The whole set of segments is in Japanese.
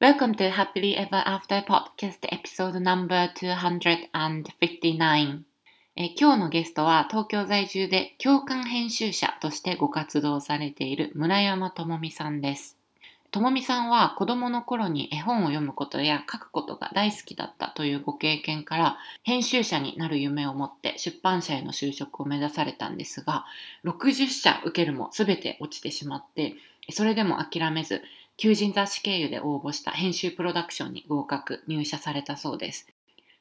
Welcome to Happily Ever After Podcast Episode Number 259え今日のゲストは東京在住で共感編集者としてご活動されている村山智美さんです。智美さんは子供の頃に絵本を読むことや書くことが大好きだったというご経験から編集者になる夢を持って出版社への就職を目指されたんですが60社受けるも全て落ちてしまってそれでも諦めず求人雑誌経由で応募した編集プロダクションに合格入社されたそうです。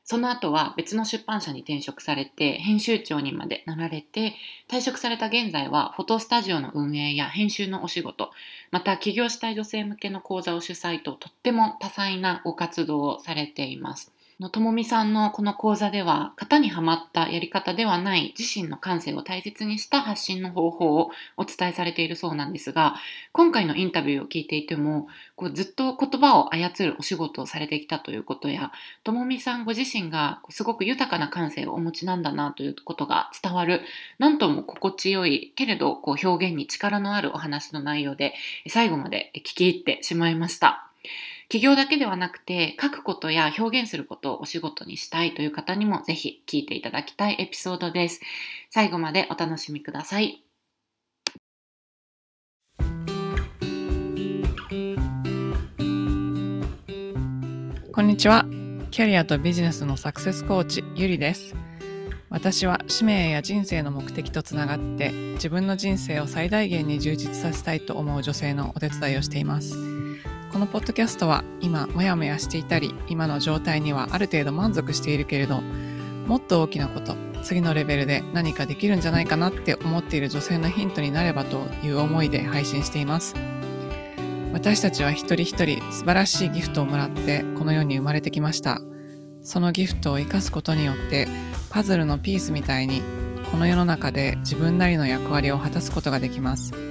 その後は別の出版社に転職されて編集長にまでなられて退職された現在はフォトスタジオの運営や編集のお仕事また起業したい女性向けの講座を主催ととっても多彩なご活動をされています。のともみさんのこの講座では型にはまったやり方ではない自身の感性を大切にした発信の方法をお伝えされているそうなんですが今回のインタビューを聞いていてもこうずっと言葉を操るお仕事をされてきたということやともみさんご自身がすごく豊かな感性をお持ちなんだなということが伝わるなんとも心地よいけれどこう表現に力のあるお話の内容で最後まで聞き入ってしまいました。起業だけではなくて書くことや表現することをお仕事にしたいという方にもぜひ聞いていただきたいエピソードです。最後までお楽しみください。こんにちは。キャリアとビジネスのサクセスコーチ、ゆりです。私は使命や人生の目的とつながって自分の人生を最大限に充実させたいと思う女性のお手伝いをしています。このポッドキャストは今モヤモヤしていたり今の状態にはある程度満足しているけれどもっと大きなこと次のレベルで何かできるんじゃないかなって思っている女性のヒントになればという思いで配信しています。私たちは一人一人素晴らしいギフトをもらってこの世に生まれてきました。そのギフトを生かすことによってパズルのピースみたいにこの世の中で自分なりの役割を果たすことができます。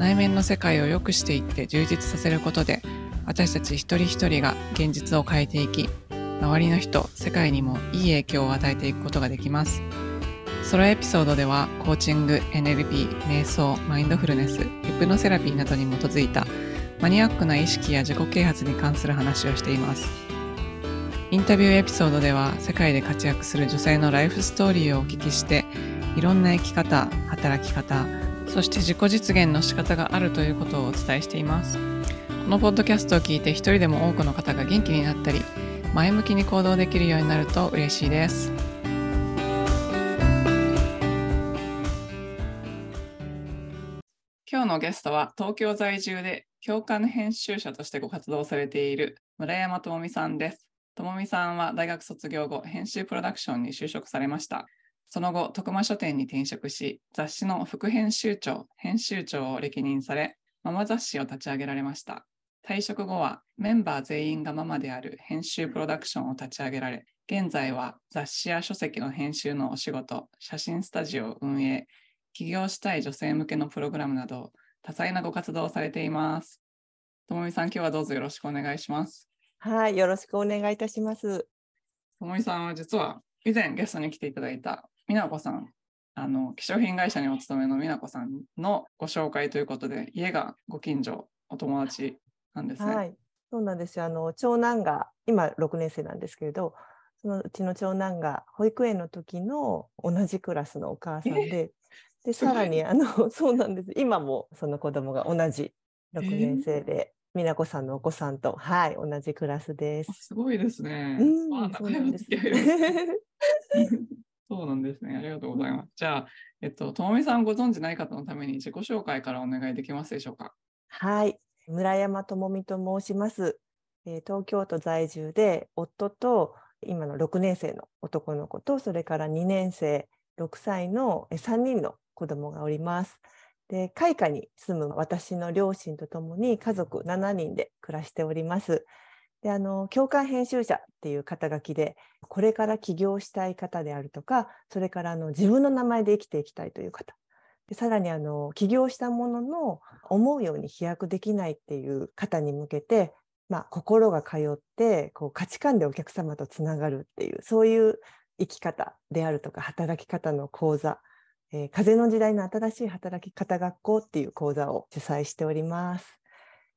内面の世界を良くしていって充実させることで私たち一人一人が現実を変えていき周りの人、世界にもいい影響を与えていくことができます。ソロエピソードではコーチング、NLP、瞑想、マインドフルネス、ヒプノセラピーなどに基づいたマニアックな意識や自己啓発に関する話をしています。インタビューエピソードでは世界で活躍する女性のライフストーリーをお聞きしていろんな生き方、働き方、そして自己実現の仕方があるということをお伝えしています。このポッドキャストを聞いて一人でも多くの方が元気になったり前向きに行動できるようになると嬉しいです。今日のゲストは東京在住で共感編集者としてご活動されている村山智美さんです。智美さんは大学卒業後、編集プロダクションに就職されました。その後、徳間書店に転職し、雑誌の副編集長、編集長を歴任され、ママ雑誌を立ち上げられました。退職後はメンバー全員がママである編集プロダクションを立ち上げられ、現在は雑誌や書籍の編集のお仕事、写真スタジオ運営、起業したい女性向けのプログラムなど、多彩なご活動をされています。ともみさん、今日はどうぞよろしくお願いします。はい、よろしくお願いいたします。ともみさんは実は以前ゲストに来ていただいた美奈子さん、あの化粧品会社にお勤めの美奈子さんのご紹介ということで、家がご近所、お友達なんですね。はい、そうなんですよ。あの長男が今6年生なんですけれど、そのうちの長男が保育園の時の同じクラスのお母さんで、でさらにあの そうなんです。今もその子供が同じ6年生で、美奈子さんのお子さんとはい同じクラスです。すごいですね。うんあ、そうなんです そうなんですね。ありがとうございます。じゃあ、えっと、ともみさんご存知ない方のために自己紹介からお願いできますでしょうか？はい、村山智美と申します。えー東京都在住で夫と今の6年生の男の子とそれから2年生6歳の3人の子供がおります。で開花に住む私の両親とともに家族7人で暮らしております。であの共感編集者っていう肩書きでこれから起業したい方であるとかそれからあの自分の名前で生きていきたいという方でさらにあの起業したものの思うように飛躍できないっていう方に向けて、まあ、心が通ってこう価値観でお客様とつながるっていうそういう生き方であるとか働き方の講座、えー風の時代の新しい働き方学校っていう講座を主催しております。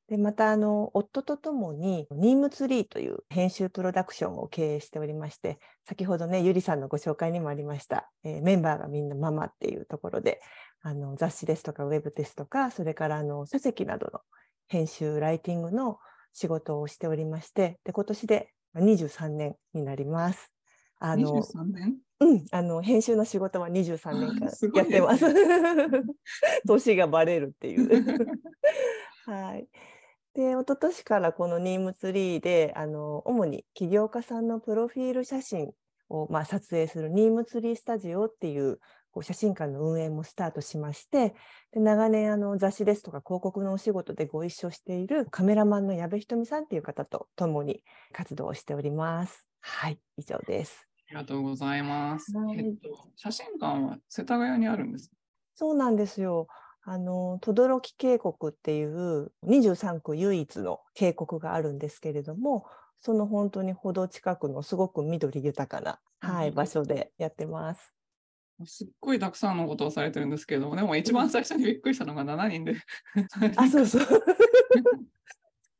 でまたあの夫とともにニームツリーという編集プロダクションを経営しておりまして先ほどねゆりさんのご紹介にもありました、えー、メンバーがみんなママっていうところであの雑誌ですとかウェブですとかそれからあの書籍などの編集ライティングの仕事をしておりましてで今年で23年になります。あの23年？うん、あの編集の仕事は23年間やってます。年がバレるっていう。はい。で、一昨年からこのニームツリーで、あの主に起業家さんのプロフィール写真を、まあ、撮影するニームツリースタジオっていうこう写真館の運営もスタートしましてで長年あの雑誌ですとか広告のお仕事でご一緒しているカメラマンの矢部ひとみさんっていう方と共に活動をしております。はい、以上です。ありがとうございます。はい、えっと、写真館は世田谷にあるんですそうなんですよ。あの轟渓谷っていう23区唯一の渓谷があるんですけれどもその本当に程近くのすごく緑豊かな、はい、場所でやってます。すっごいたくさんのことをされてるんですけどでも一番最初にびっくりしたのが7人で。あそうそう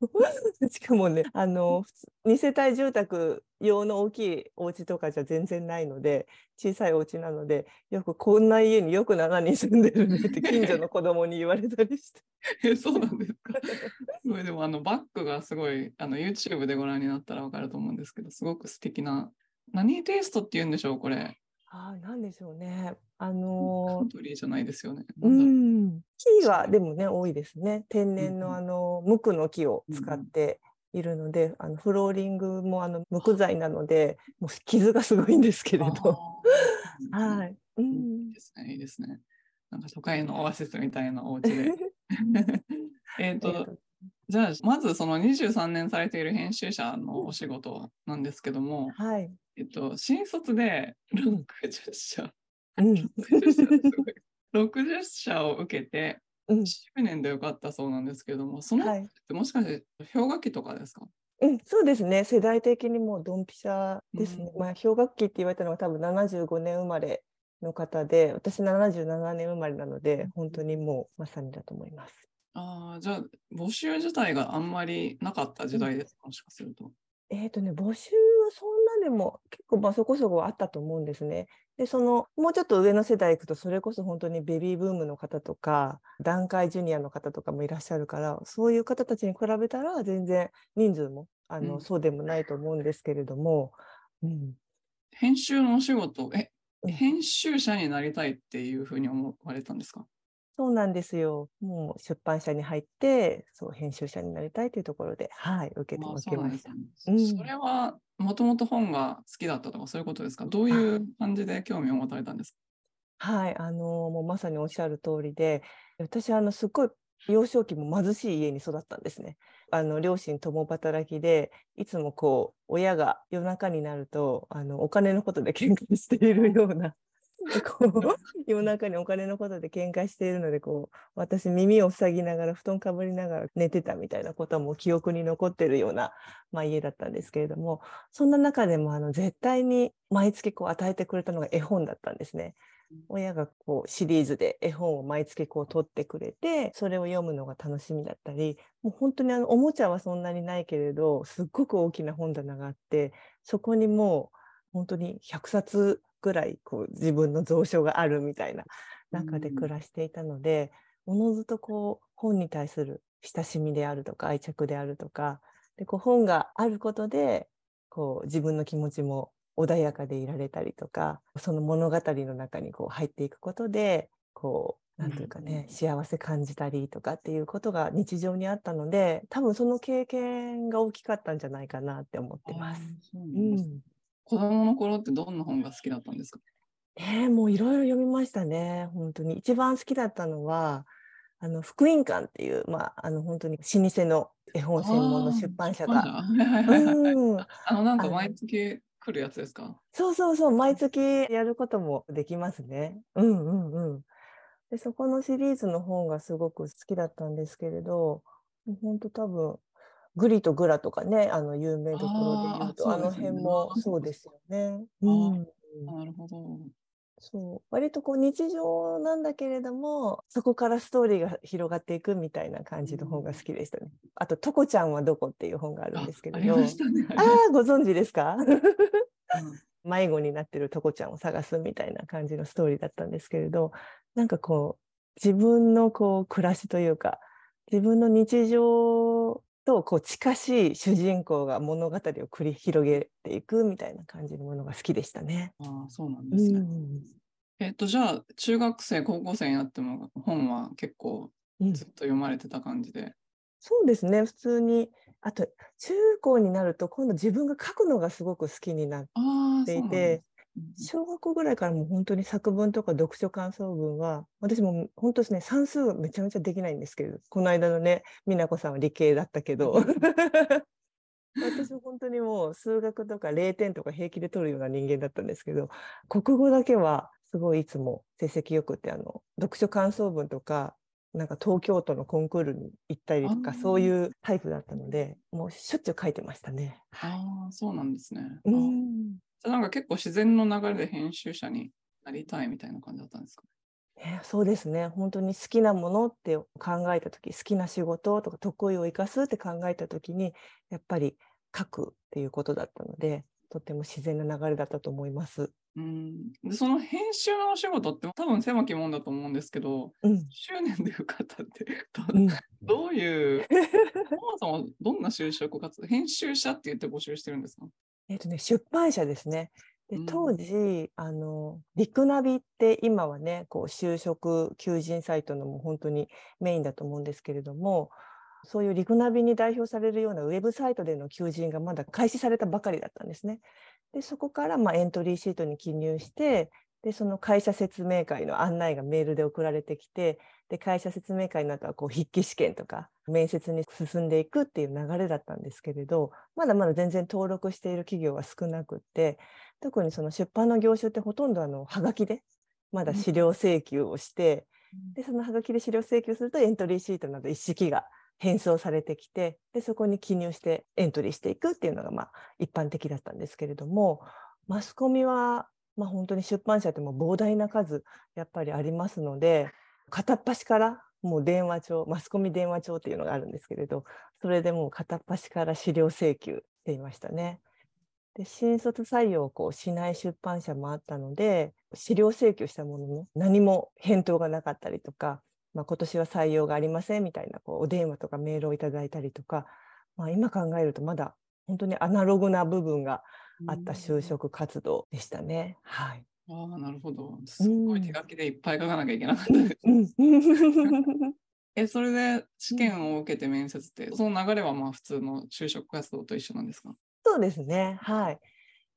しかもねあの2世帯住宅用の大きいお家とかじゃ全然ないので小さいお家なのでよくこんな家によく7人住んでるねって近所の子供に言われたりして。えそうなんですか？すごいでもあのバッグがすごいあの YouTube でご覧になったら分かると思うんですけどすごく素敵な何テイストって言うんでしょうこれ。あなんでしょうね。あのー、カントリーじゃないですよね。うん。木はでもね多いですね。天然のあの無垢の木を使っているので、うん、あのフローリングもあの木材なのでもう傷がすごいんですけれど。はい。うん。いいですね。いいですね。なんか都会のオアシスみたいなお家で。えっと。じゃあまずその23年されている編集者のお仕事なんですけども、はい、えっと、新卒で60社、うん、60社を受けて、うん、10年でよかったそうなんですけども、その、はい、もしかして氷河期とかですか？うん、そうですね。世代的にもうドンピシャですね、うん、まあ、氷河期って言われたのは多分75年生まれの方で私77年生まれなので本当にもうまさにだと思います。ああじゃあ募集自体があんまりなかった時代ですか、もしかすると。えっ、ー、とね、募集はそんなでも結構まあそこそこあったと思うんですね。で、そのもうちょっと上の世代行くと、それこそ本当にベビーブームの方とか、団塊ジュニアの方とかもいらっしゃるから、そういう方たちに比べたら全然人数もあの、うん、そうでもないと思うんですけれども、うん、編集のお仕事、え、編集者になりたいっていうふうに思われたんですか？そうなんですよ。もう出版社に入って、そう編集者になりたいというところで、はい、受けてました。そうん、それはもともと本が好きだったとかそういうことですか？どういう感じで興味を持たれたんですか？はい、あのもうまさにおっしゃる通りで、私あのすっごい幼少期も貧しい家に育ったんですね。あの両親共働きでいつもこう親が夜中になるとあのお金のことで喧嘩しているような こう夜中にお金のことで喧嘩しているのでこう私耳を塞ぎながら布団かぶりながら寝てたみたいなことも記憶に残ってるような、まあ、家だったんですけれどもそんな中でもあの絶対に毎月こう与えてくれたのが絵本だったんですね。親がこうシリーズで絵本を毎月こう取ってくれてそれを読むのが楽しみだったりもう本当にあのおもちゃはそんなにないけれどすっごく大きな本棚があってそこにもう本当に100冊ぐらいこう自分の蔵書があるみたいな中で暮らしていたので、おのずとこう本に対する親しみであるとか愛着であるとかでこう本があることでこう自分の気持ちも穏やかでいられたりとかその物語の中にこう入っていくことでこうなんていうかね、幸せ感じたりとかっていうことが日常にあったので多分その経験が大きかったんじゃないかなって思ってます。うん子供の頃ってどんな本が好きだったんですか？えー、もういろいろ読みましたね、本当に。一番好きだったのは、あの福音館っていう、まあ、あの本当に老舗の絵本専門の出版社が。あのなんか毎月来るやつですか？そうそうそう、毎月やることもできますね。うんうんうん。でそこのシリーズの本がすごく好きだったんですけれど、本当多分グリとグラとかね、あの有名どころで言うと、あ,、の辺もそうですよね。うん、なるほど。そう割とこう日常なんだけれどもそこからストーリーが広がっていくみたいな感じの本が好きでしたね。あと「とこちゃんはどこ?」っていう本があるんですけれどあ、ね、あご存知ですか、うん、迷子になってるとこちゃんを探すみたいな感じのストーリーだったんですけれどなんかこう自分のこう暮らしというか自分の日常とこう近しい主人公が物語を繰り広げていくみたいな感じのものが好きでしたね。あそうなんですね。うん、えっとじゃあ中学生高校生になっても本は結構ずっと読まれてた感じで。うん、そうですね普通にあと中高になると今度自分が書くのがすごく好きになっていて小学校ぐらいからもう本当に作文とか読書感想文は私も本当ですね算数めちゃめちゃできないんですけどこの間のね美奈子さんは理系だったけど。私は本当にもう数学とか0点とか平気で取るような人間だったんですけど国語だけはすごいいつも成績よくってあの読書感想文とかなんか東京都のコンクールに行ったりとかそういうタイプだったのでもうしょっちゅう書いてましたね。ああそうなんですね。うんなんか結構自然の流れで編集者になりたいみたいな感じだったんですかね、そうですね。本当に好きなものって考えた時好きな仕事とか得意を生かすって考えた時にやっぱり書くっていうことだったのでとても自然な流れだったと思います。うん。でその編集のお仕事って多分狭きもんだと思うんですけど、うん、執念で受かったってど,、うん、どういう そもそもどんな就職活動編集者って言って募集してるんですか？えっとね、出版社ですね。で当時、うん、あのリクナビって今はねこう就職求人サイトのも本当にメインだと思うんですけれどもそういうリクナビに代表されるようなウェブサイトでの求人がまだ開始されたばかりだったんですね。でそこからまエントリーシートに記入してでその会社説明会の案内がメールで送られてきてで会社説明会の後はこう筆記試験とか面接に進んでいくっていう流れだったんですけれどまだまだ全然登録している企業は少なくって特にその出版の業種ってほとんどあのはがきでまだ資料請求をして、うん、でそのはがきで資料請求するとエントリーシートなど一式が返送されてきてでそこに記入してエントリーしていくっていうのがまあ一般的だったんですけれどもマスコミはまあ、本当に出版社っても膨大な数やっぱりありますので片っ端からもう電話帳マスコミ電話帳っていうのがあるんですけれどそれでもう片っ端から資料請求していましたね。で新卒採用をこうしない出版社もあったので資料請求したものの何も返答がなかったりとか、まあ、今年は採用がありませんみたいなこうお電話とかメールをいただいたりとか、まあ、今考えるとまだ本当にアナログな部分があった就職活動でしたね。はい。ああ、なるほど。すごい手書きでいっぱい書かなきゃいけなかったです。え、それで試験を受けて面接って、その流れはまあ普通の就職活動と一緒なんですか？そうですね。はい。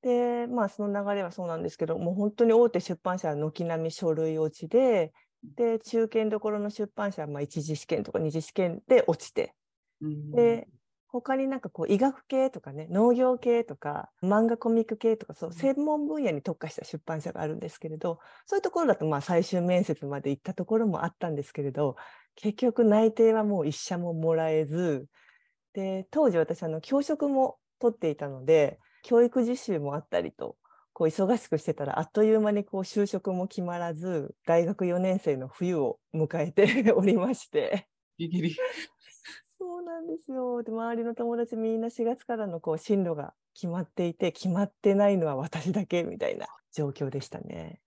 で、まあその流れはそうなんですけど、もう本当に大手出版社は軒並み書類落ちで、で、中堅どころの出版社はまあ一次試験とか二次試験で落ちて、で、他になんかこう医学系とかね農業系とか漫画コミック系とかそう専門分野に特化した出版社があるんですけれどそういうところだとまあ最終面接まで行ったところもあったんですけれど結局内定はもう一社ももらえずで当時私あの教職も取っていたので教育実習もあったりとこう忙しくしてたらあっという間にこう就職も決まらず大学4年生の冬を迎えて おりまして。ギリギリそうなんですよ。で、周りの友達みんな4月からのこう進路が決まっていて、決まってないのは私だけみたいな状況でしたね。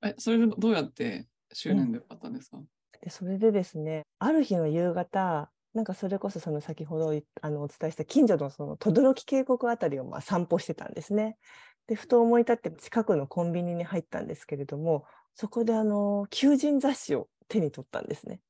はい、え、それでどうやって周年でよかったんですか、うん、でそれでですね、ある日の夕方、なんかそれこそその先ほどあのお伝えした近所のその轟渓谷あたりをまあ散歩してたんですね。でふと思い立って近くのコンビニに入ったんですけれどもそこであの求人雑誌を手に取ったんですね。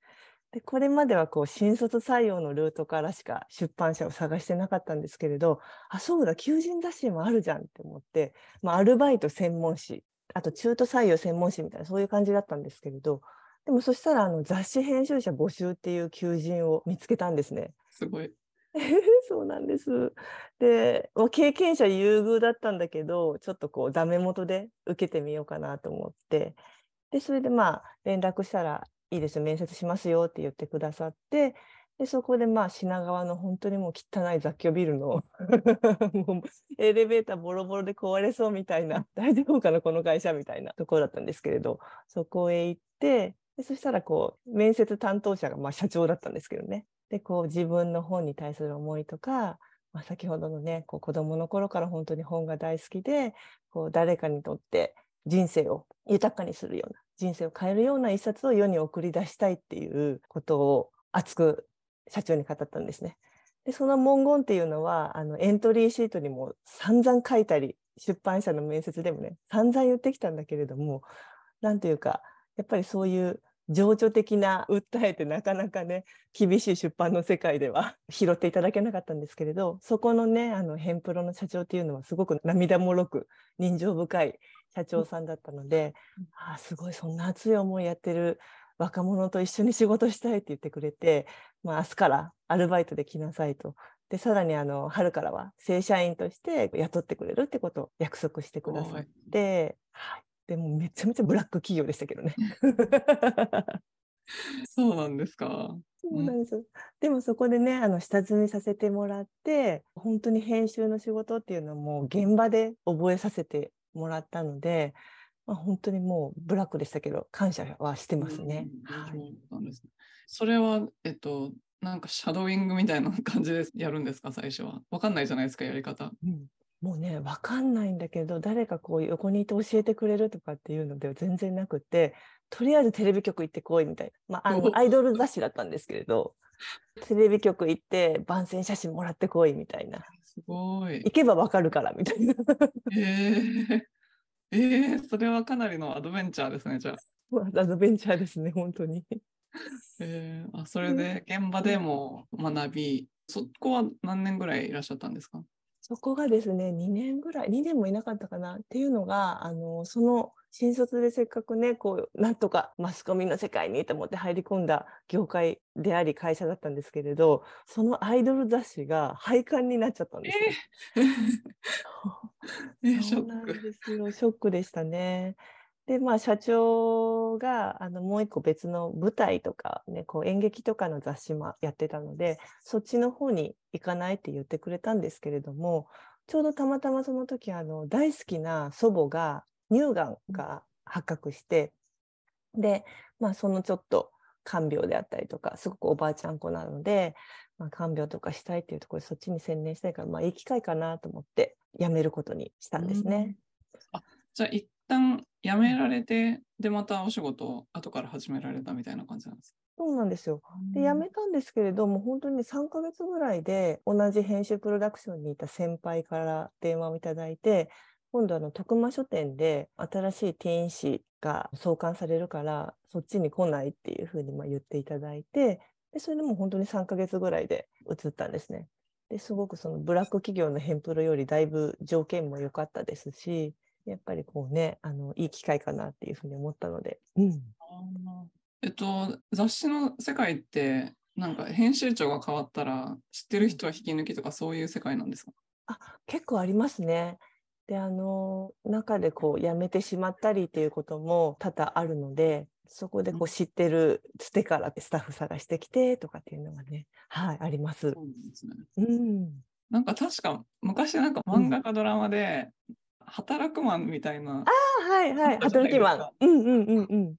でこれまではこう新卒採用のルートからしか出版社を探してなかったんですけれどあそうだ求人雑誌もあるじゃんって思って、まあ、アルバイト専門誌あと中途採用専門誌みたいなそういう感じだったんですけれどでもそしたらあの雑誌編集者募集っていう求人を見つけたんですね。すごい。そうなんです。で、経験者優遇だったんだけど、ちょっとこうダメ元で受けてみようかなと思って、で、それでまあ連絡したらいいです面接しますよって言ってくださってでそこでまあ品川の本当にもう汚い雑居ビルの もうエレベーターボロボロで壊れそうみたいな大丈夫かなこの会社みたいなところだったんですけれどそこへ行ってでそしたらこう面接担当者がまあ社長だったんですけどね。でこう自分の本に対する思いとか、まあ、先ほどのねこう子どもの頃から本当に本が大好きでこう誰かにとって人生を豊かにするような人生を変えるような一冊を世に送り出したいっていうことを熱く社長に語ったんですね。でその文言っていうのはあのエントリーシートにも散々書いたり出版社の面接でもね散々言ってきたんだけれども何というかやっぱりそういう情緒的な訴えてなかなかね厳しい出版の世界では 拾っていただけなかったんですけれどそこのねあのヘンプロの社長っていうのはすごく涙もろく人情深い社長さんだったので、うん、あすごいそんな熱い思いやってる若者と一緒に仕事したいって言ってくれて、まあ、明日からアルバイトで来なさいと。で、さらにあの、春からは正社員として雇ってくれるってことを約束してくださって、はい。でもめちゃめちゃブラック企業でしたけどね。そうなんですか。そうなんです。でもそこでね、あの下積みさせてもらって、本当に編集の仕事っていうのも現場で覚えさせてもらったので、まあ、本当にもうブラックでしたけど、感謝はしてますね。はい、それは、えっと、なんかシャドーイングみたいな感じでやるんですか、最初は。わかんないじゃないですか、やり方。うん、もうね、わかんないんだけど、誰かこう横にいて教えてくれるとかっていうのでは全然なくて、とりあえずテレビ局行ってこいみたいな。まあ、あの アイドル雑誌だったんですけれど、テレビ局行って番宣写真もらってこいみたいな。すごい。行けばわかるからみたいな。へえー。えー、それはかなりのアドベンチャーですね、じゃあ。アドベンチャーですね、本当に。えー、あそれで現場でも学び、そこは何年ぐらいいらっしゃったんですか？そこがですね、2年ぐらい、2年もいなかったかなっていうのが、あのその新卒でせっかくね、こう、なんとかマスコミの世界にと思って入り込んだ業界であり会社だったんですけれど、そのアイドル雑誌が廃刊になっちゃったんですよ。えー、そうなんですよ。ショックでしたね。で、まあ、社長があのもう一個別の舞台とか、ね、こう演劇とかの雑誌もやってたので、そっちの方に行かないって言ってくれたんですけれども、ちょうどたまたまその時あの大好きな祖母が乳がんが発覚して、で、まあ、そのちょっと看病であったりとか、すごくおばあちゃん子なので、まあ、看病とかしたいっていうところでそっちに専念したいから、まあ、いい機会かなと思って辞めることにしたんですね。あじゃあ一旦辞められて、でまたお仕事を後から始められたみたいな感じなんですか？そうなんですよ。で、辞めたんですけれども、本当に3ヶ月ぐらいで同じ編集プロダクションにいた先輩から電話をいただいて、今度あの徳間書店で新しいティーン誌が創刊されるからそっちに来ないっていうふうにま言っていただいてでそれでも本当に3ヶ月ぐらいで移ったんですね。ですごくそのブラック企業のヘンプロよりだいぶ条件も良かったですしやっぱりこうねあのいい機会かなっていうふうに思ったので。うん、えっと雑誌の世界ってなんか編集長が変わったら知ってる人は引き抜きとかそういう世界なんですか？あ結構ありますね。であの中でこう辞めてしまったりっていうことも多々あるのでそこでこう知ってるつてからスタッフ探してきてとかっていうのがねはいあります。そうですね、うん、なんか確か昔なんか漫画かドラマで、うん、働くマンみたいな。あはいはい働きマン。うんうんうんうん。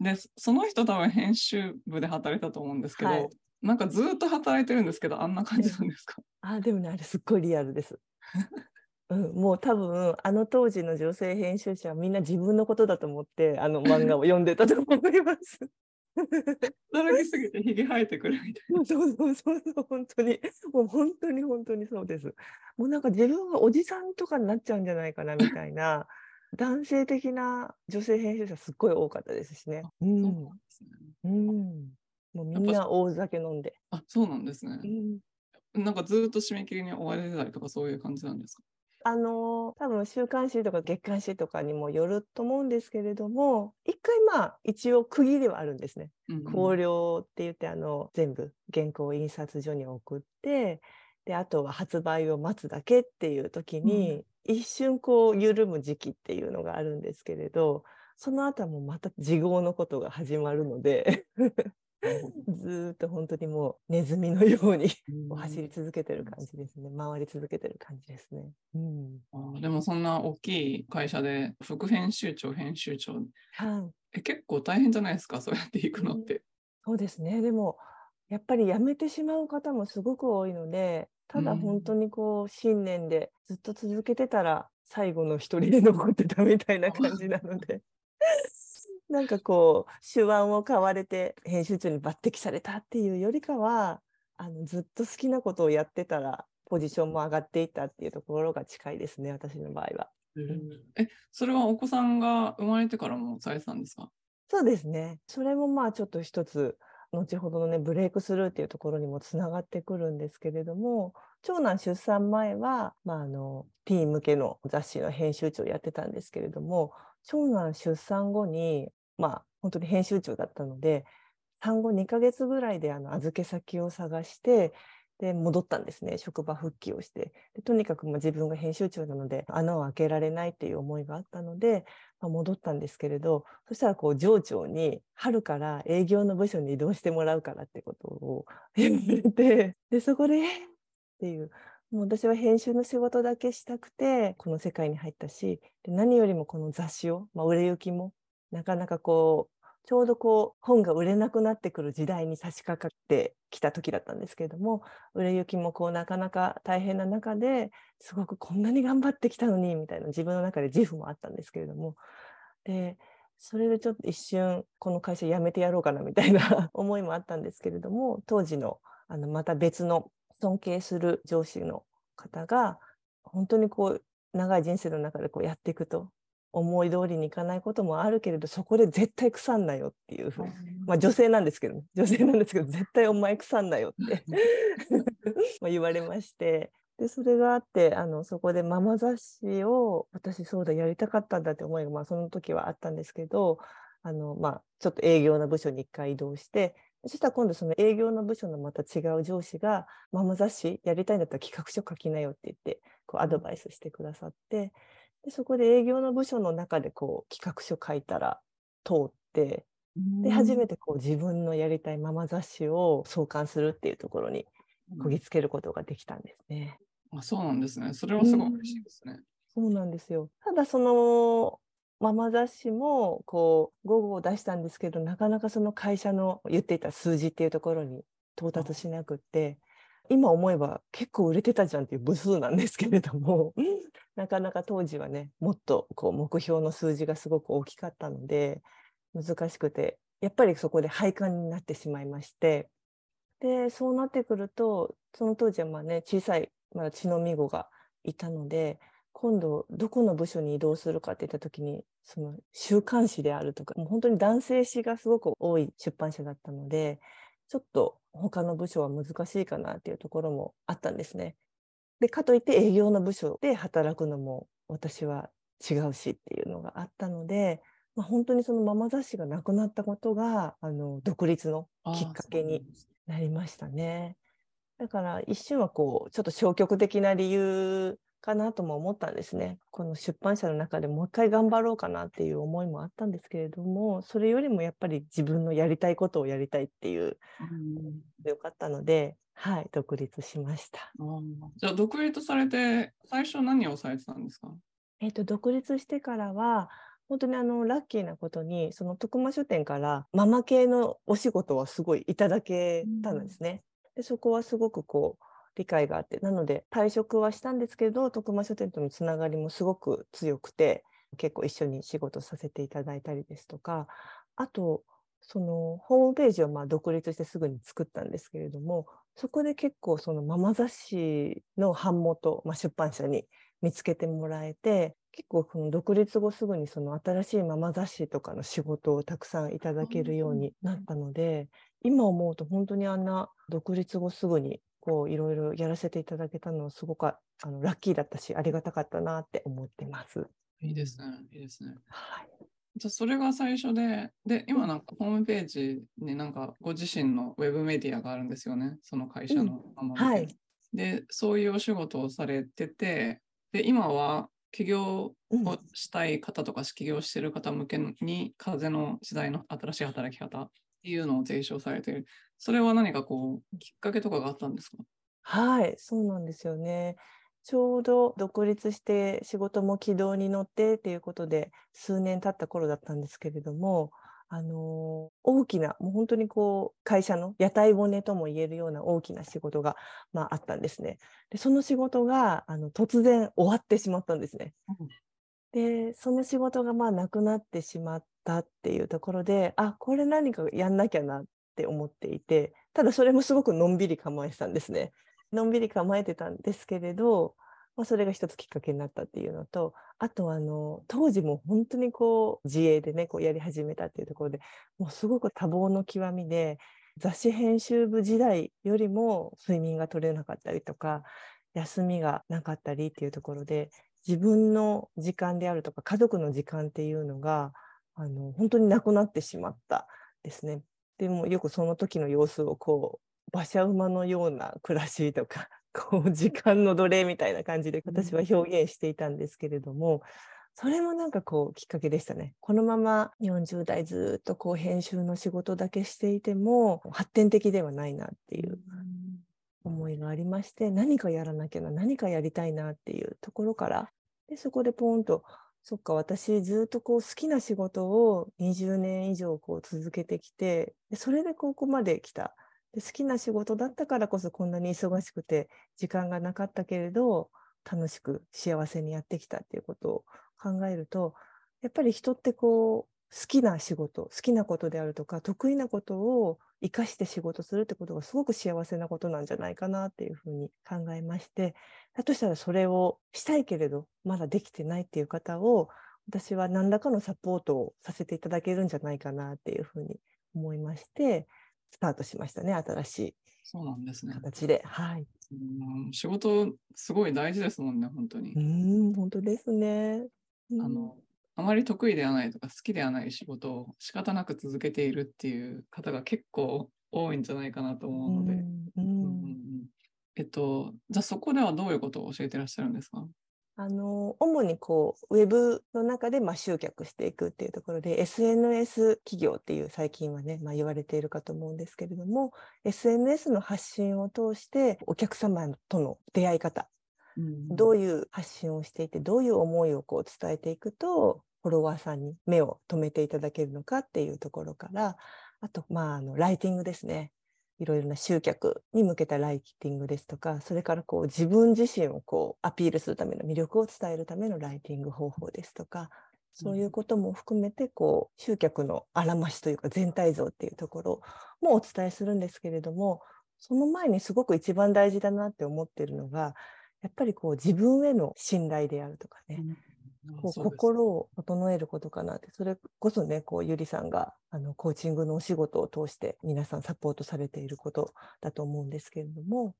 でその人多分編集部で働いたと思うんですけど、はい、なんかずっと働いてるんですけどあんな感じなんですか？あでもねあれすっごいリアルです。うん、もう多分あの当時の女性編集者はみんな自分のことだと思ってあの漫画を読んでたと思います。働きすぎてひげ生えてくるみたいな。そうそうそうそう、本当に、もう本当に本当にそうです。もうなんか自分がおじさんとかになっちゃうんじゃないかなみたいな、男性的な女性編集者すっごい多かったですしね。うん。そうね。うん。もうみんな大酒飲んで。あ、そうなんですね。うん、なんかずっと締め切りに追われてたりとかそういう感じなんですか？あの多分週刊誌とか月刊誌とかにもよると思うんですけれども一回まあ一応区切りはあるんですね。考慮って言ってあの全部原稿を印刷所に送ってであとは発売を待つだけっていう時に、うん、一瞬こう緩む時期っていうのがあるんですけれどその後はもうまた自業のことが始まるので ずーっと本当にもうネズミのように 走り続けてる感じですね。回り続けてる感じですね。うん。でもそんな大きい会社で副編集長、編集長、はい。え結構大変じゃないですか、そうやっていくのって。そうですね。でも、やっぱり辞めてしまう方もすごく多いので、ただうん本当にこう、信念でずっと続けてたら、最後の一人で残ってたみたいな感じなので、なんかこう、手腕を買われて編集長に抜擢されたっていうよりかは、あのずっと好きなことをやってたら、ポジションも上がっていったっていうところが近いですね、私の場合は。え、それはお子さんが生まれてからもされてたんですか？そうですね。それもまあちょっと一つ、後ほどのね、ブレイクスルーっていうところにもつながってくるんですけれども、長男出産前は、まあ、あの、ティーン向けの雑誌の編集長をやってたんですけれども、長男出産後に、まあ、本当に編集長だったので、産後2ヶ月ぐらいであの預け先を探して、で、戻ったんですね。職場復帰をして。でとにかくま自分が編集長なので、穴を開けられないっていう思いがあったので、まあ、戻ったんですけれど、そしたらこう上長に春から営業の部署に移動してもらうからってことを言われて、で、そこで、っていう、もう私は編集の仕事だけしたくて、この世界に入ったし、で何よりもこの雑誌を、まあ、売れ行きも、なかなかこう、ちょうどこう本が売れなくなってくる時代に差し掛かってきた時だったんですけれども、売れ行きもこうなかなか大変な中ですごくこんなに頑張ってきたのにみたいな自分の中で自負もあったんですけれども、で、それでちょっと一瞬この会社辞めてやろうかなみたいな 思いもあったんですけれども、当時のあのまた別の尊敬する上司の方が、本当にこう長い人生の中でこうやっていくと、思い通りにいかないこともあるけれど、そこで絶対腐んなよっていうふうに、まあ女性なんですけど、ね、女性なんですけど、絶対お前腐んなよって。まあ言われまして、で、それがあって、あの、そこでママ雑誌を、私そうだ、やりたかったんだって思いが、まあその時はあったんですけど、あの、まあ、ちょっと営業の部署に一回移動して、そしたら今度その営業の部署のまた違う上司が、ママ雑誌やりたいんだったら企画書書きなよって言って、こうアドバイスしてくださって、でそこで営業の部署の中でこう企画書書いたら通って、で、初めてこう自分のやりたいママ雑誌を創刊するっていうところにこぎつけることができたんですね。あそうなんですね。それはすごい嬉しいですね。そうなんですよ。ただそのママ雑誌もこう午後を出したんですけど、なかなかその会社の言っていた数字っていうところに到達しなくって、今思えば結構売れてたじゃんっていう部数なんですけれども、なかなか当時はね、もっとこう目標の数字がすごく大きかったので、難しくて、やっぱりそこで廃刊になってしまいまして、で、そうなってくると、その当時はまあね、小さい、まだ血のみ子がいたので、今度どこの部署に移動するかっていった時に、その週刊誌であるとか、もう本当に男性誌がすごく多い出版社だったので、ちょっと他の部署は難しいかなっていうところもあったんですね。で、かといって営業の部署で働くのも私は違うしっていうのがあったので、まあ、本当にそのママ雑誌がなくなったことが、あの、独立のきっかけになりましたね。だから一瞬はこう、ちょっと消極的な理由かなとも思ったんですね。この出版社の中でもう一回頑張ろうかなっていう思いもあったんですけれども、それよりもやっぱり自分のやりたいことをやりたいっていう、よかったので、はい、独立しました。じゃあ、独立されて、最初何をされてたんですか？えっ、と、独立してからは、本当にあのラッキーなことに、その徳間書店からママ系のお仕事はすごいいただけたんですね。でそこはすごくこう理解があって、なので退職はしたんですけど、徳間書店とのつながりもすごく強くて、結構一緒に仕事させていただいたりですとか、あと、そのホームページをまあ独立してすぐに作ったんですけれども、そこで結構そのママ雑誌の版元、まあ、出版社に見つけてもらえて、結構この独立後すぐにその新しいママ雑誌とかの仕事をたくさんいただけるようになったので、今思うと本当にあんな独立後すぐにこういろいろやらせていただけたのはすごくあのラッキーだったし、ありがたかったなって思ってます。いいですね。いいですね。はい。じゃあそれが最初で、で、今なんかホームページになんかご自身のウェブメディアがあるんですよね。その会社のままで、はい。で、そういうお仕事をされてて、で、今は起業うんをしたい方とか起業してる方向けに風の時代の新しい働き方いうのを提唱されている。それは何かこう、きっかけとかがあったんですか？はい、そうなんですよね。ちょうど独立して仕事も軌道に乗ってっていうことで数年経った頃だったんですけれども、あの大きなもう本当にこう会社の屋台骨とも言えるような大きな仕事が、まあ、あったんですね。でその仕事があの突然終わってしまったんですね。うんでその仕事がまあなくなってしまったっていうところであこれ何かやんなきゃなって思っていてただそれもすごくのんびり構えてたんですね。のんびり構えてたんですけれど、まあ、それが一つきっかけになったっていうのとあとあの当時も本当にこう自営でねこうやり始めたっていうところでもうすごく多忙の極みで雑誌編集部時代よりも睡眠が取れなかったりとか休みがなかったりっていうところで自分の時間であるとか家族の時間っていうのがあの本当になくなってしまったですね。でもよくその時の様子をこう馬車馬のような暮らしとか こう時間の奴隷みたいな感じで私は表現していたんですけれども、それもなんかこうきっかけでしたね。このまま40代ずっとこう編集の仕事だけしていても発展的ではないなっていう思いがありまして何かやらなきゃな何かやりたいなっていうところからでそこでポンとそっか私ずっとこう好きな仕事を20年以上こう続けてきてそれでここまで来た。で好きな仕事だったからこそこんなに忙しくて時間がなかったけれど楽しく幸せにやってきたっていうことを考えるとやっぱり人ってこう好きな仕事好きなことであるとか得意なことを生かして仕事するってことがすごく幸せなことなんじゃないかなっていうふうに考えましてだとしたらそれをしたいけれどまだできてないっていう方を私は何らかのサポートをさせていただけるんじゃないかなっていうふうに思いましてスタートしましたね新しいそうなんですね。形で。はい。うん仕事、すごい大事ですもんね、本当にう。ん本当ですね。うんあの、あまり得意ではないとか好きではない仕事を仕方なく続けているっていう方が結構多いんじゃないかなと思うので。うんうん。うんえっと、じゃあそこではどういうことを教えてらっしゃるんですか？あの主にこうウェブの中でまあ集客していくっていうところで SNS 企業っていう最近はね、まあ、言われているかと思うんですけれども SNS の発信を通してお客様との出会い方どういう発信をしていてどういう思いをこう伝えていくとフォロワーさんに目を留めていただけるのかっていうところからあとまああのライティングですね。いろいろな集客に向けたライティングですとかそれからこう自分自身をこうアピールするための魅力を伝えるためのライティング方法ですとかそういうことも含めてこう集客のあらましというか全体像っていうところもお伝えするんですけれどもその前にすごく一番大事だなって思ってるのがやっぱりこう自分への信頼であるとかね、こうそうです心を整えることかなってそれこそねこうゆりさんがあのコーチングのお仕事を通して皆さんサポートされていることだと思うんですけれども、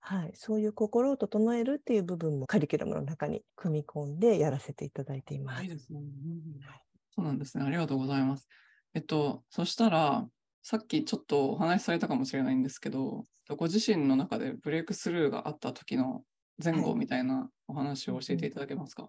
はい、そういう心を整えるっていう部分もカリキュラムの中に組み込んでやらせていただいています。いいですね。うんそうなんですね。ありがとうございます。えっと、そしたら、さっきちょっとお話しされたかもしれないんですけど、ご自身の中でブレイクスルーがあった時の前後はい。みたいなお話を教えていただけますか、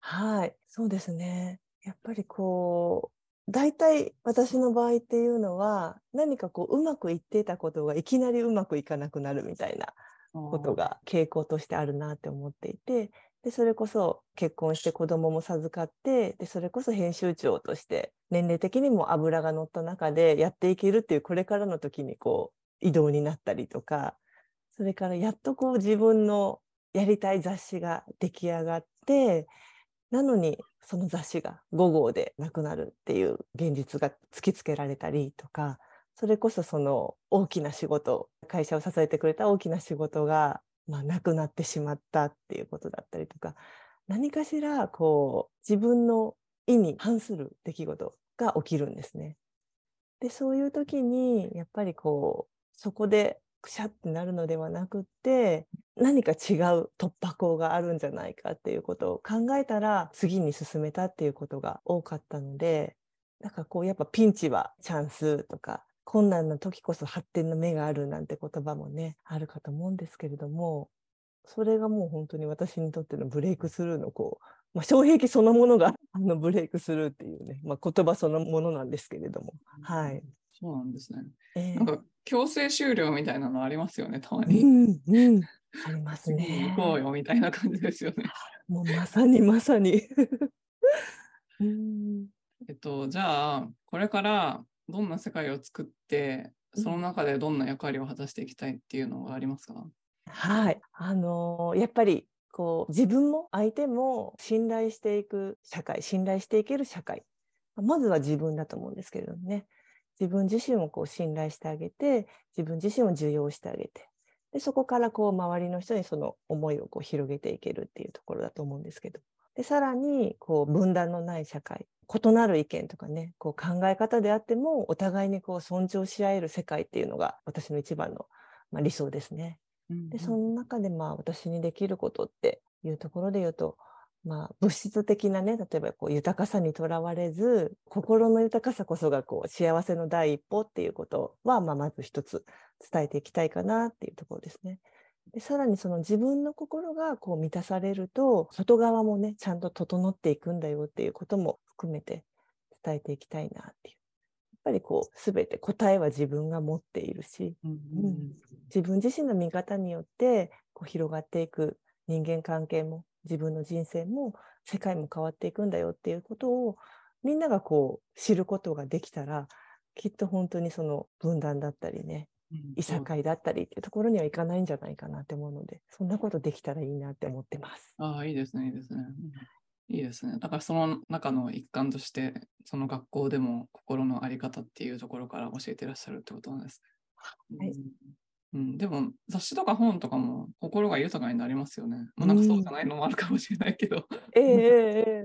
はい、そうですね。やっぱりこう、大体私の場合っていうのは、何かこう、うまくいっていたことがいきなりうまくいかなくなるみたいなことが傾向としてあるなって思っていて、で、それこそ結婚して子供も授かって、で、それこそ編集長として年齢的にも脂が乗った中でやっていけるっていうこれからの時にこう、移動になったりとか、それからやっとこう自分のやりたい雑誌が出来上がって、なのにその雑誌が5号でなくなるっていう現実が突きつけられたりとかそれこそその大きな仕事会社を支えてくれた大きな仕事が、まあ、なくなってしまったっていうことだったりとか何かしらこう自分の意に反する出来事が起きるんですね。でそういう時にやっぱりこうそこでくしゃってなるのではなくって何か違う突破口があるんじゃないかっていうことを考えたら次に進めたっていうことが多かったのでだからこうやっぱピンチはチャンスとか困難な時こそ発展の芽があるなんて言葉もねあるかと思うんですけれどもそれがもう本当に私にとってのブレイクスルーのこう、まあ、障壁そのものがあのブレイクスルーっていうね、まあ、言葉そのものなんですけれども、はい、そうなんですね。えなんか強制終了みたいなのありますよね、たまうに。んうん、ありますね行。こうよみたいな感じですよね。もうまさにまさに。うんえっと、じゃあ、これからどんな世界を作って、その中でどんな役割を果たしていきたいっていうのがありますか、はい、あのーやっぱりこう自分も相手も信頼していく社会、信頼していける社会。まずは自分だと思うんですけれどもね。自分自身をこう信頼してあげて、自分自身を受容してあげて、でそこからこう周りの人にその思いをこう広げていけるっていうところだと思うんですけど。でさらにこう分断のない社会、異なる意見とかね、こう考え方であってもお互いにこう尊重し合える世界っていうのが私の一番の、まあ、理想ですね。うんで、その中でまあ私にできることっていうところで言うと、まあ物質的なね、例えばこう豊かさにとらわれず、心の豊かさこそがこう幸せの第一歩っていうことは、まあまず一つ伝えていきたいかなっていうところですね。でさらにその自分の心がこう満たされると、外側もね、ちゃんと整っていくんだよっていうことも含めて伝えていきたいなっていう。やっぱりこう、すべて答えは自分が持っているし、うんうん自分自身の見方によってこう広がっていく人間関係も自分の人生も世界も変わっていくんだよっていうことをみんながこう知ることができたらきっと本当にその分断だったりねうんいさかいだったりっていうところにはいかないんじゃないかなって思うのでそんなことできたらいいなって思ってます。ああ、いいですね、いいですね。いいですね。だからその中の一環として、その学校でも心のあり方っていうところから教えてらっしゃるってことなんですね。はいうんうん、でも雑誌とか本とかも心が豊かになりますよね。まあ、なんかそうじゃないのもあるかもしれないけど。ええええ ええ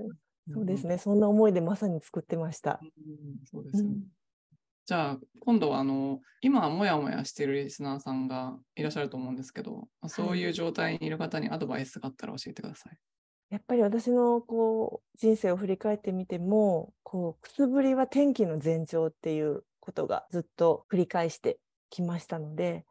そうですね。ねそんな思いでまさに作ってました。うんそうですよね。うんじゃあ今度はあの今もやもやしているリスナーさんがいらっしゃると思うんですけど、そういう状態にいる方にアドバイスがあったら教えてください。やっぱり私のこう人生を振り返ってみてもこうくすぶりは天気の前兆っていうことがずっと繰り返してきましたので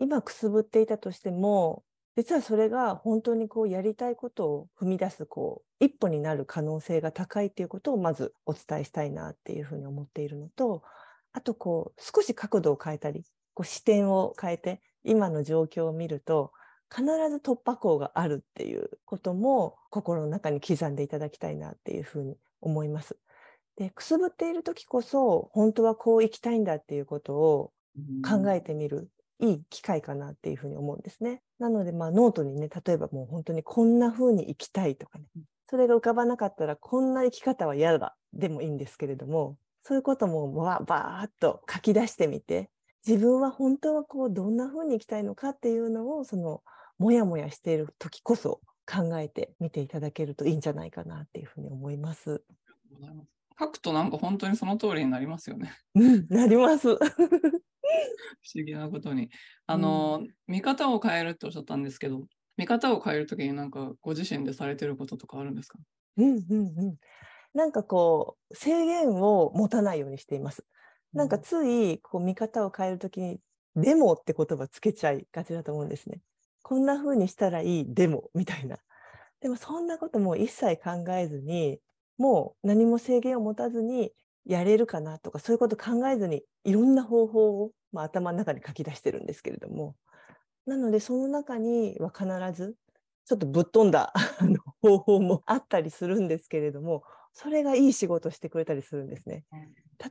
今くすぶっていたとしても実はそれが本当にこうやりたいことを踏み出すこう一歩になる可能性が高いっていうことをまずお伝えしたいなっていうふうに思っているのとあとこう少し角度を変えたりこう視点を変えて今の状況を見ると必ず突破口があるっていうことも心の中に刻んでいただきたいなっていうふうに思います。でくすぶっている時こそ本当はこう生きたいんだっていうことを考えてみるいい機会かなっていうふうに思うんですね。なのでまあノートにね例えばもう本当にこんな風に生きたいとかねそれが浮かばなかったらこんな生き方は嫌だでもいいんですけれどもそういうこともわバーッと書き出してみて自分は本当はこうどんな風に生きたいのかっていうのをそのもやもやしている時こそ考えてみていただけるといいんじゃないかなっていうふうに思います。ございます書くとなんか本当にその通りになりますよね。うん、なります。不思議なことに。あの、見方を変えるっておっしゃったんですけど、見方を変えるときになんかご自身でされてることとかあるんですか？うんうんうん。なんかこう制限を持たないようにしています。なんかついこう見方を変えるときに「でも」って言葉つけちゃいがちだと思うんですね。こんな風にしたらいい「でも」みたいな。でもそんなことも一切考えずにもう何も制限を持たずにやれるかなとかそういうこと考えずにいろんな方法を、まあ、頭の中に書き出してるんですけれどもなのでその中には必ずちょっとぶっ飛んだ 方法もあったりするんですけれどもそれがいい仕事してくれたりするんですね。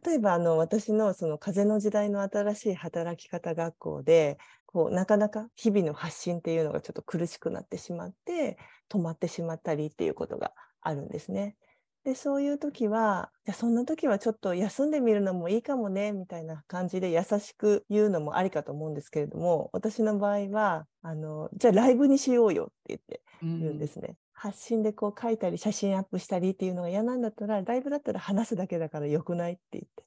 例えばあの私のその風の時代の新しい働き方学校でこうなかなか日々の発信っていうのがちょっと苦しくなってしまって止まってしまったりっていうことがあるんですね。でそういう時はじゃあそんな時はちょっと休んでみるのもいいかもねみたいな感じで優しく言うのもありかと思うんですけれども私の場合はあのじゃあライブにしようよって言って言うん。ですね。発信でこう書いたり写真アップしたりっていうのが嫌なんだったらライブだったら話すだけだからよくないって言って。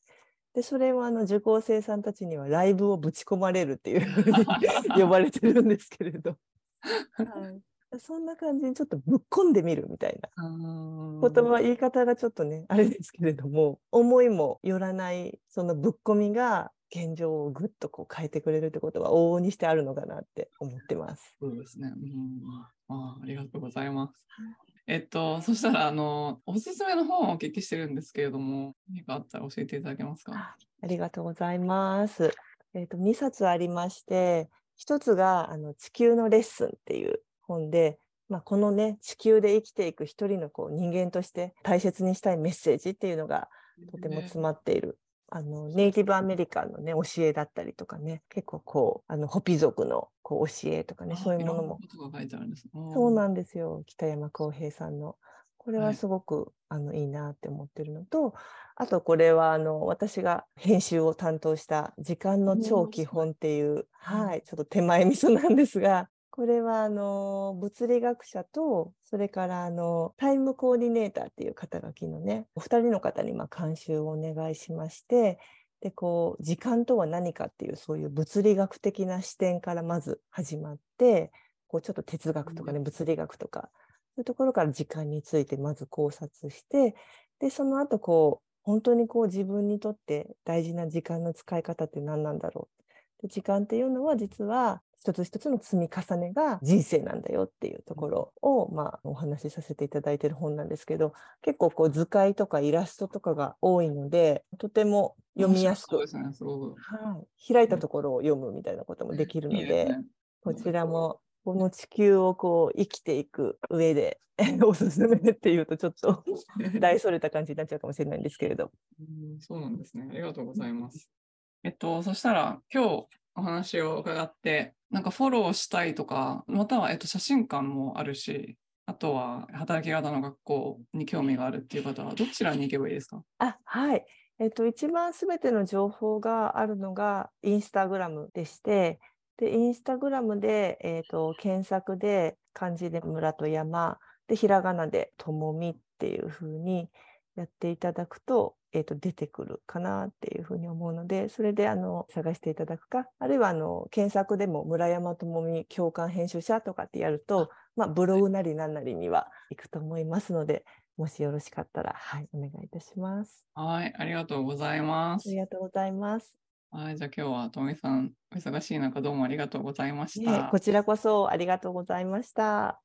でそれをあの受講生さんたちにはライブをぶち込まれるっていうふうに 呼ばれてるんですけれど、はい、そんな感じにちょっとぶっ込んでみるみたいな言葉言い方がちょっとねあれですけれども思いもよらないそのぶっ込みが現状をぐっとこう変えてくれるってことは往々にしてあるのかなって思ってます。そうですね。うんああありがとうございます。えっと、そしたら、あの、おすすめの本をお聞きしてるんですけれども、何かあったら教えていただけますか？ありがとうございます。えっ、と、2冊ありまして、1つが、あの、地球のレッスンっていう本で、まあ、このね、地球で生きていく一人のこう人間として大切にしたいメッセージっていうのがとても詰まっている。あのネイティブアメリカンのね教えだったりとかね結構こうあのホピ族のこう教えとかねそういうものも。そうなんですよ。北山浩平さんの。これはすごく、あのいいなって思ってるのとあとこれはあの私が編集を担当した「時間の超基本」っていう、はい、ちょっと手前味噌なんですがこれはあの物理学者とそれからあのタイムコーディネーターっていう肩書きのねお二人の方にまあ監修をお願いしましてでこう時間とは何かっていうそういう物理学的な視点からまず始まってこうちょっと哲学とかね物理学とかそういうところから時間についてまず考察してでその後こう本当にこう自分にとって大事な時間の使い方って何なんだろう。で時間っていうのは実は一つ一つの積み重ねが人生なんだよっていうところを、まあ、お話しさせていただいている本なんですけど結構こう図解とかイラストとかが多いのでとても読みやすく、ね、はい、開いたところを読むみたいなこともできるので、こちらもこの地球をこう生きていく上で おすすめっていうとちょっと 大それた感じになっちゃうかもしれないんですけれど。うんそうなんですね。ありがとうございます。えっと、そしたら今日お話を伺って、なんかフォローしたいとか、または、えっと、写真館もあるし、あとは働き方の学校に興味があるっていう方は、どちらに行けばいいですか？あはい。えっと、一番すべての情報があるのがインスタグラムでして、で、インスタグラムで、えっと、検索で漢字で村と山、で、ひらがなでともみっていうふうにやっていただくと、えっと、出てくるかなっていうふうに思うので、それであの探していただくか、あるいはあの検索でも村山智美共感編集者とかってやると、まあ、ブログなりなんなりには行くと思いますので、もしよろしかったら、はい、お願いいたします。はい、ありがとうございます。ありがとうございます。はい、じゃあ今日はともみさん、お忙しい中どうもありがとうございました。ね、こちらこそありがとうございました。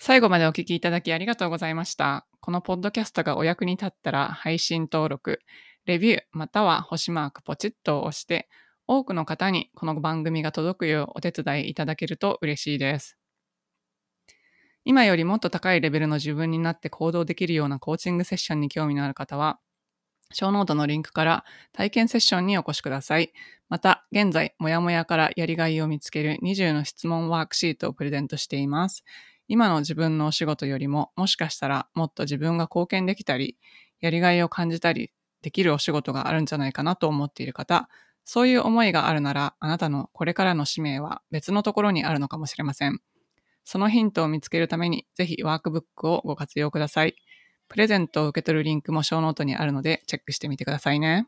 最後までお聞きいただきありがとうございました。このポッドキャストがお役に立ったら配信登録、レビューまたは星マークポチッと押して多くの方にこの番組が届くようお手伝いいただけると嬉しいです。今よりもっと高いレベルの自分になって行動できるようなコーチングセッションに興味のある方は、ショーノートのリンクから体験セッションにお越しください。また、現在、もやもやからやりがいを見つける20の質問ワークシートをプレゼントしています。今の自分のお仕事よりも、もしかしたらもっと自分が貢献できたり、やりがいを感じたりできるお仕事があるんじゃないかなと思っている方、そういう思いがあるなら、あなたのこれからの使命は別のところにあるのかもしれません。そのヒントを見つけるために、ぜひワークブックをご活用ください。プレゼントを受け取るリンクもショーノートにあるので、チェックしてみてくださいね。